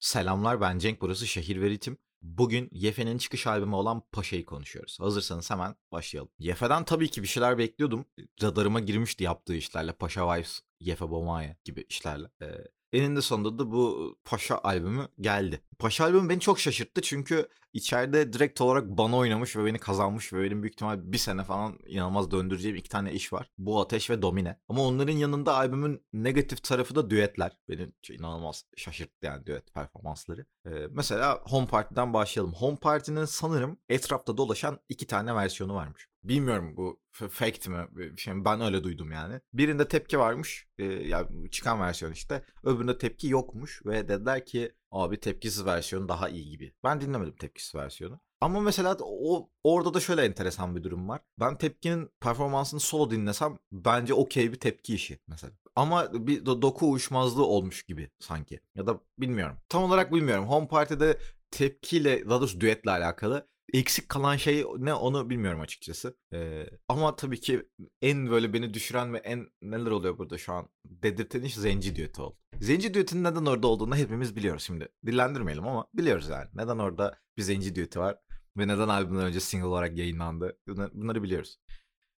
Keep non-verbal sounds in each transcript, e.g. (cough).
Selamlar ben Cenk burası Şehir ve Ritim. Bugün Yefe'nin çıkış albümü olan Paşa'yı konuşuyoruz. Hazırsanız hemen başlayalım. Yefe'den tabii ki bir şeyler bekliyordum. Radarıma girmişti yaptığı işlerle. Paşa Vibes, Yefe Bomaya gibi işlerle. Ee, eninde sonunda da bu Paşa albümü geldi. Paşa albümü beni çok şaşırttı çünkü içeride direkt olarak bana oynamış ve beni kazanmış ve benim büyük ihtimal bir sene falan inanılmaz döndüreceğim iki tane iş var. Bu Ateş ve Domine. Ama onların yanında albümün negatif tarafı da düetler. Beni inanılmaz şaşırttı yani düet performansları. Ee, mesela Home Party'den başlayalım. Home Party'nin sanırım etrafta dolaşan iki tane versiyonu varmış. Bilmiyorum bu fake mi? Şey, ben öyle duydum yani. Birinde tepki varmış. E, yani çıkan versiyon işte. Öbüründe tepki yokmuş. Ve dediler ki abi tepkisiz versiyon daha iyi gibi. Ben dinlemedim tepkisiz versiyonu. Ama mesela o orada da şöyle enteresan bir durum var. Ben tepkinin performansını solo dinlesem bence okey bir tepki işi mesela. Ama bir doku uyuşmazlığı olmuş gibi sanki. Ya da bilmiyorum. Tam olarak bilmiyorum. Home Party'de tepkiyle daha doğrusu düetle alakalı eksik kalan şey ne onu bilmiyorum açıkçası. Ee, ama tabii ki en böyle beni düşüren ve en neler oluyor burada şu an dedirten iş Zenci düeti oldu. Zenci düetinin neden orada olduğunu hepimiz biliyoruz şimdi. Dillendirmeyelim ama biliyoruz yani. Neden orada bir Zenci düeti var ve neden albümden önce single olarak yayınlandı. Bunları biliyoruz.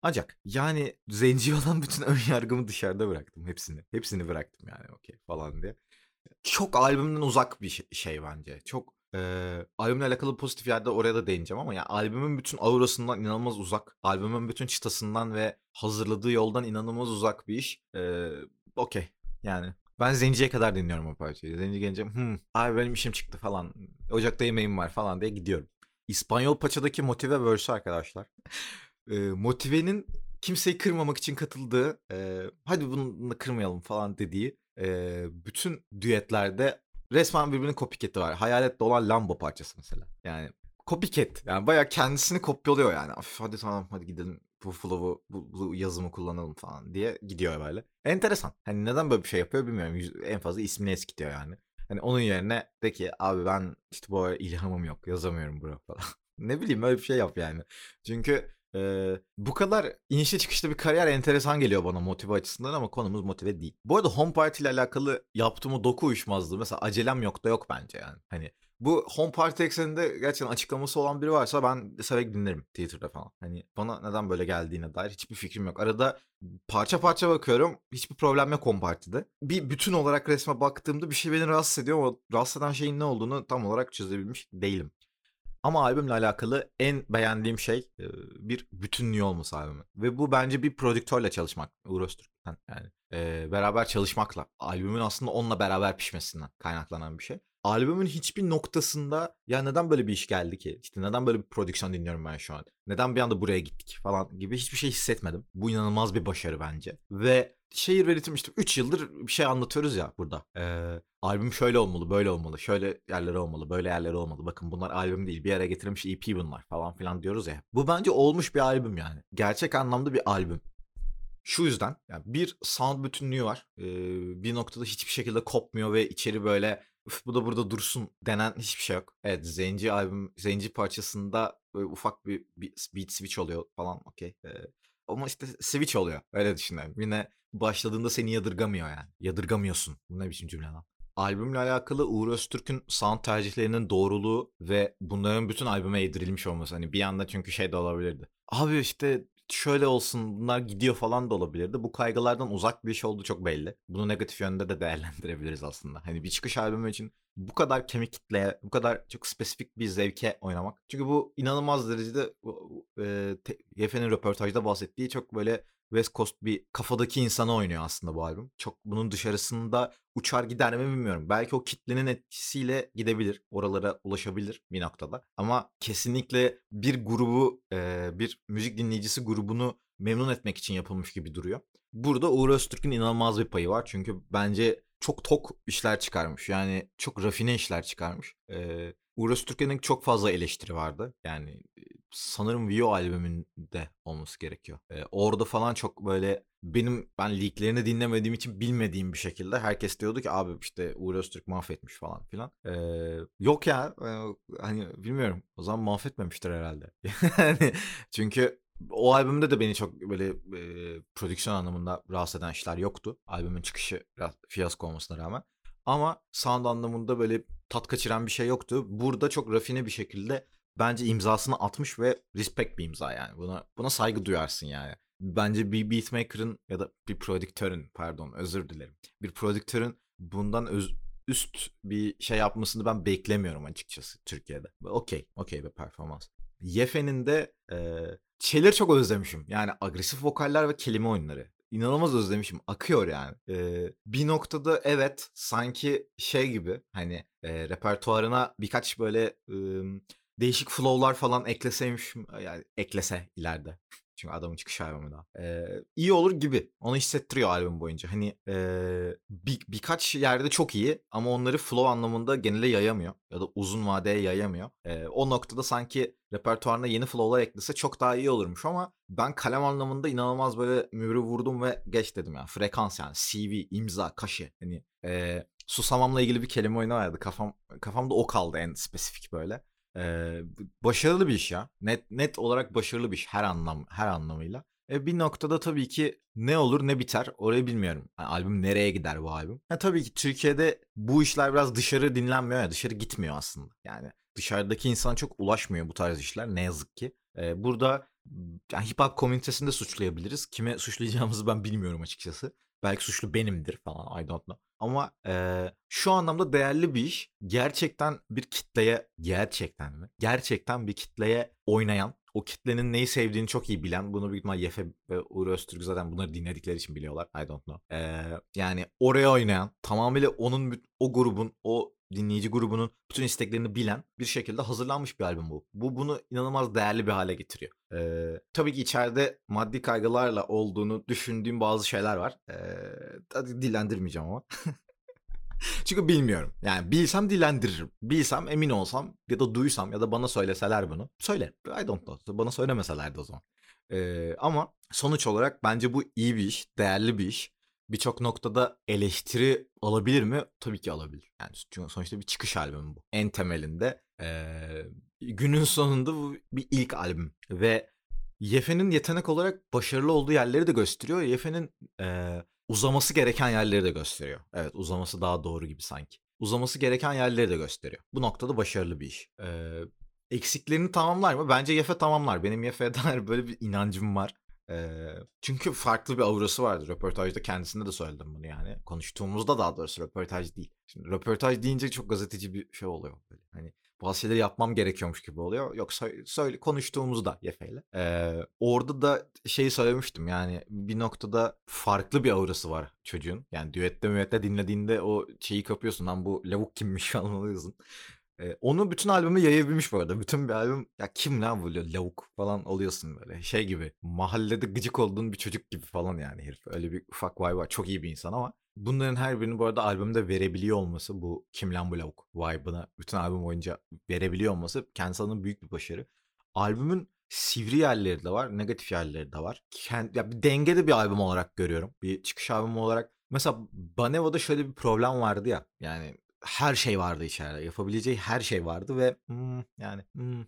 Ancak yani Zenci (laughs) olan bütün ön yargımı dışarıda bıraktım hepsini. Hepsini bıraktım yani okey falan diye. Çok albümden uzak bir şey, bence. Çok Eee, albümle alakalı pozitif yerde oraya da değineceğim ama ya albümün bütün aurasından inanılmaz uzak. Albümün bütün çıtasından ve hazırladığı yoldan inanılmaz uzak bir iş. Eee, okey. Yani ben Zenci'ye kadar dinliyorum o parçayı. Zenci gelince hımm, abi benim işim çıktı falan. Ocakta yemeğim var falan diye gidiyorum. İspanyol Paça'daki Motive verse'ü arkadaşlar. Eee, Motive'nin kimseyi kırmamak için katıldığı, eee, hadi bunu kırmayalım falan dediği, eee, bütün düetlerde resmen birbirinin copycat'i var. Hayalette olan Lambo parçası mesela. Yani copycat. Yani bayağı kendisini kopyalıyor yani. Hadi tamam hadi gidelim bu flow'u bu, bu yazımı kullanalım falan diye gidiyor böyle. Enteresan. Hani neden böyle bir şey yapıyor bilmiyorum. En fazla ismini eskitiyor yani. Hani onun yerine de ki abi ben işte bu ilhamım yok yazamıyorum bro (laughs) falan. ne bileyim öyle bir şey yap yani. Çünkü ee, bu kadar inişe çıkışta bir kariyer enteresan geliyor bana motive açısından ama konumuz motive değil. Bu arada Home Party ile alakalı yaptığım o doku uyuşmazlığı mesela acelem yok da yok bence yani. Hani bu Home Party ekseninde gerçekten açıklaması olan biri varsa ben severek dinlerim Twitter'da falan. Hani bana neden böyle geldiğine dair hiçbir fikrim yok. Arada parça parça bakıyorum. Hiçbir problem yok Home Party'de. Bir bütün olarak resme baktığımda bir şey beni rahatsız ediyor ama rahatsız eden şeyin ne olduğunu tam olarak çözebilmiş değilim. Ama albümle alakalı en beğendiğim şey bir bütünlüğü olması albümün. Ve bu bence bir prodüktörle çalışmak. Uğur Öztürk'ten yani. Beraber çalışmakla. Albümün aslında onunla beraber pişmesinden kaynaklanan bir şey. Albümün hiçbir noktasında ya neden böyle bir iş geldi ki? İşte neden böyle bir prodüksiyon dinliyorum ben şu an? Neden bir anda buraya gittik falan gibi hiçbir şey hissetmedim. Bu inanılmaz bir başarı bence. Ve şehir ve ritim işte 3 yıldır bir şey anlatıyoruz ya burada. Ee, albüm şöyle olmalı, böyle olmalı, şöyle yerleri olmalı, böyle yerleri olmalı. Bakın bunlar albüm değil, bir yere getirilmiş EP bunlar falan filan diyoruz ya. Bu bence olmuş bir albüm yani. Gerçek anlamda bir albüm. Şu yüzden yani bir sound bütünlüğü var. Ee, bir noktada hiçbir şekilde kopmuyor ve içeri böyle bu da burada dursun denen hiçbir şey yok. Evet Zenci albüm, Zenci parçasında böyle ufak bir, beat switch oluyor falan okey. Ee, ama işte switch oluyor öyle düşünelim. Yine başladığında seni yadırgamıyor yani. Yadırgamıyorsun. Bu ne biçim cümle lan? Albümle alakalı Uğur Öztürk'ün sound tercihlerinin doğruluğu ve bunların bütün albüme yedirilmiş olması. Hani bir anda çünkü şey de olabilirdi. Abi işte şöyle olsun bunlar gidiyor falan da olabilirdi. Bu kaygılardan uzak bir iş olduğu çok belli. Bunu negatif yönde de değerlendirebiliriz aslında. Hani bir çıkış albümü için bu kadar kemik kitleye, bu kadar çok spesifik bir zevke oynamak. Çünkü bu inanılmaz derecede e, Yefe'nin röportajda bahsettiği çok böyle West Coast bir kafadaki insana oynuyor aslında bu albüm. Çok bunun dışarısında uçar gider mi bilmiyorum. Belki o kitlenin etkisiyle gidebilir. Oralara ulaşabilir bir noktada. Ama kesinlikle bir grubu, bir müzik dinleyicisi grubunu memnun etmek için yapılmış gibi duruyor. Burada Uğur Öztürk'ün inanılmaz bir payı var. Çünkü bence çok tok işler çıkarmış. Yani çok rafine işler çıkarmış. Ee, Uğur Öztürk'ün çok fazla eleştiri vardı. Yani sanırım Vio albümünde olması gerekiyor. Ee, orada falan çok böyle benim ben leaklerini dinlemediğim için bilmediğim bir şekilde herkes diyordu ki abi işte Uğur Öztürk mahvetmiş falan filan. Ee, yok ya hani bilmiyorum o zaman mahvetmemiştir herhalde. (laughs) çünkü o albümde de beni çok böyle e, prodüksiyon anlamında rahatsız eden işler yoktu. Albümün çıkışı biraz fiyasko olmasına rağmen. Ama sound anlamında böyle tat kaçıran bir şey yoktu. Burada çok rafine bir şekilde bence imzasını atmış ve respect bir imza yani. Buna buna saygı duyarsın yani. Bence bir beatmaker'ın ya da bir prodüktörün pardon özür dilerim. Bir prodüktörün bundan öz, üst bir şey yapmasını ben beklemiyorum açıkçası Türkiye'de. Okey, okey bir performans. Yefe'nin de e, şeyleri çok özlemişim. Yani agresif vokaller ve kelime oyunları. İnanılmaz özlemişim. Akıyor yani. E, bir noktada evet sanki şey gibi hani e, repertuarına birkaç böyle e, değişik flow'lar falan ekleseymiş yani eklese ileride. Çünkü adamın çıkış albümü daha. Ee, iyi olur gibi. Onu hissettiriyor albüm boyunca. Hani ee, bir, birkaç yerde çok iyi ama onları flow anlamında genele yayamıyor. Ya da uzun vadeye yayamıyor. Ee, o noktada sanki repertuarına yeni flow'lar eklese çok daha iyi olurmuş ama ben kalem anlamında inanılmaz böyle mührü vurdum ve geç dedim yani. Frekans yani CV, imza, kaşı. Hani ee, Susamam'la ilgili bir kelime oyunu vardı. Kafam, kafamda o kaldı en spesifik böyle. Ee, başarılı bir iş ya. Net net olarak başarılı bir iş her anlam her anlamıyla. E bir noktada tabii ki ne olur ne biter orayı bilmiyorum. Yani albüm nereye gider bu albüm? Ha, tabii ki Türkiye'de bu işler biraz dışarı dinlenmiyor ya dışarı gitmiyor aslında. Yani dışarıdaki insan çok ulaşmıyor bu tarz işler ne yazık ki. Ee, burada yani hip hop komünitesinde suçlayabiliriz. Kime suçlayacağımızı ben bilmiyorum açıkçası. Belki suçlu benimdir falan I don't know. Ama e, şu anlamda değerli bir iş. Gerçekten bir kitleye, gerçekten mi? Gerçekten bir kitleye oynayan, o kitlenin neyi sevdiğini çok iyi bilen, bunu büyük ihtimal Yefe ve Uğur Öztürk zaten bunları dinledikleri için biliyorlar. I don't know. Ee, yani oraya oynayan, tamamıyla onun, o grubun, o dinleyici grubunun bütün isteklerini bilen bir şekilde hazırlanmış bir albüm bu. Bu bunu inanılmaz değerli bir hale getiriyor. Ee, tabii ki içeride maddi kaygılarla olduğunu düşündüğüm bazı şeyler var. Ee, dillendirmeyeceğim ama. (laughs) Çünkü bilmiyorum. Yani bilsem dillendiririm. Bilsem emin olsam ya da duysam ya da bana söyleseler bunu. Söyle. I don't know. Bana söylemeselerdi o zaman. Ee, ama sonuç olarak bence bu iyi bir iş. Değerli bir iş birçok noktada eleştiri alabilir mi? Tabii ki alabilir. Yani çünkü sonuçta bir çıkış albümü bu. En temelinde ee, günün sonunda bu bir ilk albüm ve Yefe'nin yetenek olarak başarılı olduğu yerleri de gösteriyor. Yefe'nin ee, uzaması gereken yerleri de gösteriyor. Evet uzaması daha doğru gibi sanki. Uzaması gereken yerleri de gösteriyor. Bu noktada başarılı bir iş. Ee, eksiklerini tamamlar mı? Bence Yefe tamamlar. Benim Yefe'ye (laughs) dair böyle bir inancım var çünkü farklı bir aurası vardı. Röportajda kendisinde de söyledim bunu yani. Konuştuğumuzda daha doğrusu röportaj değil. Şimdi röportaj deyince çok gazeteci bir şey oluyor. Böyle. Hani bazı şeyleri yapmam gerekiyormuş gibi oluyor. Yoksa söyle konuştuğumuzda Yefe'yle. Ee, orada da şeyi söylemiştim yani bir noktada farklı bir aurası var çocuğun. Yani düette müette dinlediğinde o şeyi kapıyorsun. Lan bu lavuk kimmiş falan oluyorsun. Eee, onu bütün albüme yayabilmiş bu arada. Bütün bir albüm ya kim lan bu lavuk falan oluyorsun böyle. Şey gibi mahallede gıcık olduğun bir çocuk gibi falan yani herif. Öyle bir ufak vibe var. Çok iyi bir insan ama bunların her birini bu arada albümde verebiliyor olması bu kim lan bu lavuk vibe'ını bütün albüm boyunca verebiliyor olması kendisi adına büyük bir başarı. Albümün sivri yerleri de var, negatif yerleri de var. Kend, ya bir dengede bir albüm olarak görüyorum. Bir çıkış albümü olarak. Mesela Baneva'da şöyle bir problem vardı ya. Yani her şey vardı içeride. Yapabileceği her şey vardı ve hmm, yani hmm.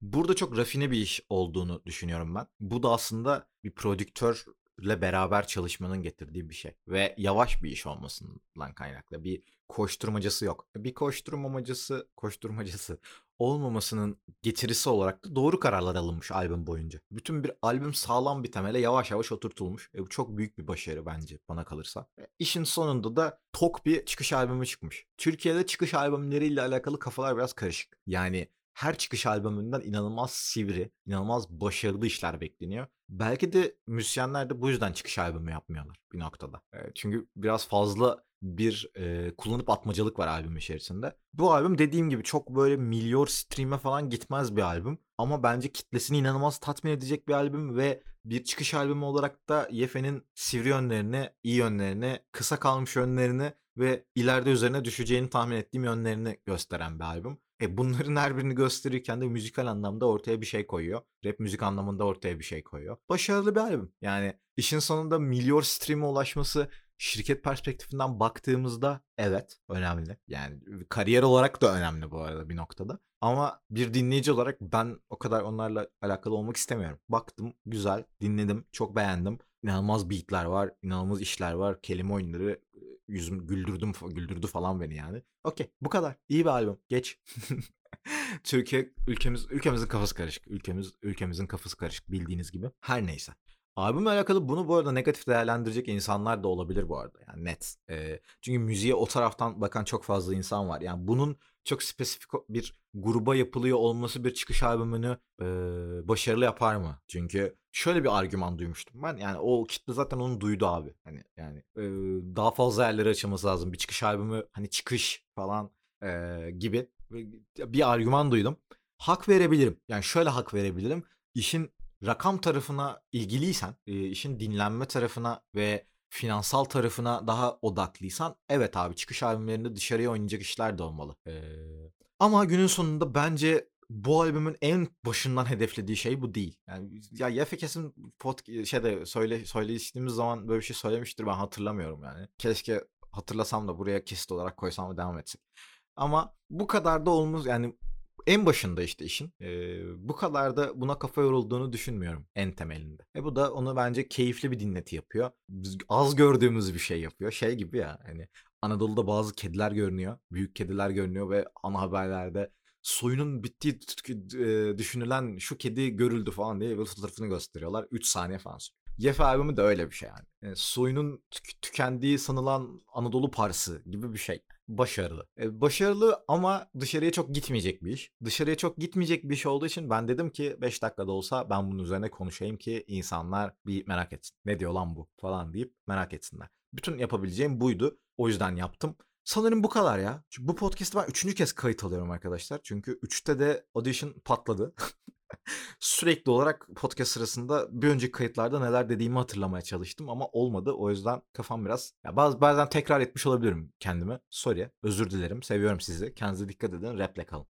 burada çok rafine bir iş olduğunu düşünüyorum ben. Bu da aslında bir prodüktörle beraber çalışmanın getirdiği bir şey ve yavaş bir iş olmasından kaynaklı. Bir koşturmacası yok. Bir koşturmacası, koşturmacası olmamasının getirisi olarak da doğru kararlar alınmış albüm boyunca. Bütün bir albüm sağlam bir temele yavaş yavaş oturtulmuş. E bu çok büyük bir başarı bence bana kalırsa. E, işin sonunda da tok bir çıkış albümü çıkmış. Türkiye'de çıkış albümleriyle alakalı kafalar biraz karışık. Yani her çıkış albümünden inanılmaz sivri, inanılmaz başarılı işler bekleniyor. Belki de müzisyenler de bu yüzden çıkış albümü yapmıyorlar bir noktada. E, çünkü biraz fazla bir e, kullanıp atmacalık var albüm içerisinde. Bu albüm dediğim gibi çok böyle milyon stream'e falan gitmez bir albüm. Ama bence kitlesini inanılmaz tatmin edecek bir albüm ve bir çıkış albümü olarak da Yefe'nin sivri yönlerini, iyi yönlerini, kısa kalmış yönlerini ve ileride üzerine düşeceğini tahmin ettiğim yönlerini gösteren bir albüm. E bunların her birini gösterirken de müzikal anlamda ortaya bir şey koyuyor. Rap müzik anlamında ortaya bir şey koyuyor. Başarılı bir albüm. Yani işin sonunda milyon stream'e ulaşması şirket perspektifinden baktığımızda evet önemli. Yani kariyer olarak da önemli bu arada bir noktada. Ama bir dinleyici olarak ben o kadar onlarla alakalı olmak istemiyorum. Baktım güzel, dinledim, çok beğendim. İnanılmaz beatler var, inanılmaz işler var, kelime oyunları yüzüm güldürdüm güldürdü falan beni yani. Okey bu kadar. İyi bir albüm. Geç. (laughs) Türkiye ülkemiz ülkemizin kafası karışık. Ülkemiz ülkemizin kafası karışık bildiğiniz gibi. Her neyse. Albümle alakalı bunu bu arada negatif değerlendirecek insanlar da olabilir bu arada. Yani net. Ee, çünkü müziğe o taraftan bakan çok fazla insan var. Yani bunun çok spesifik bir gruba yapılıyor olması bir çıkış albümünü e, başarılı yapar mı? Çünkü şöyle bir argüman duymuştum ben. Yani o kitle zaten onu duydu abi. Hani yani e, daha fazla yerlere açılması lazım. Bir çıkış albümü hani çıkış falan e, gibi bir argüman duydum. Hak verebilirim. Yani şöyle hak verebilirim. İşin rakam tarafına ilgiliysen, işin dinlenme tarafına ve finansal tarafına daha odaklıysan evet abi çıkış albümlerinde dışarıya oynayacak işler de olmalı. Ee, ama günün sonunda bence bu albümün en başından hedeflediği şey bu değil. Yani ya Yefe kesin pot şeyde söyle söyleştiğimiz zaman böyle bir şey söylemiştir ben hatırlamıyorum yani. Keşke hatırlasam da buraya kesit olarak koysam ve devam etsek. Ama bu kadar da olmaz yani en başında işte işin e, bu kadar da buna kafa yorulduğunu düşünmüyorum en temelinde. E bu da onu bence keyifli bir dinleti yapıyor. Az gördüğümüz bir şey yapıyor. Şey gibi ya hani Anadolu'da bazı kediler görünüyor. Büyük kediler görünüyor ve ana haberlerde soyunun bittiği düşünülen şu kedi görüldü falan diye bir fotoğrafını gösteriyorlar. 3 saniye falan. Yef albümü de öyle bir şey yani. yani soyunun tük- tükendiği sanılan Anadolu Parsı gibi bir şey. Başarılı. E, başarılı ama dışarıya çok gitmeyecek bir iş. Dışarıya çok gitmeyecek bir iş olduğu için ben dedim ki 5 dakikada olsa ben bunun üzerine konuşayım ki insanlar bir merak etsin. Ne diyor lan bu falan deyip merak etsinler. Bütün yapabileceğim buydu. O yüzden yaptım. Sanırım bu kadar ya. Çünkü bu podcast'ı ben üçüncü kez kayıt alıyorum arkadaşlar. Çünkü üçte de audition patladı. (laughs) Sürekli olarak podcast sırasında bir önceki kayıtlarda neler dediğimi hatırlamaya çalıştım ama olmadı. O yüzden kafam biraz ya bazı bazen tekrar etmiş olabilirim kendimi. Sorry. Özür dilerim. Seviyorum sizi. Kendinize dikkat edin. Raple kalın.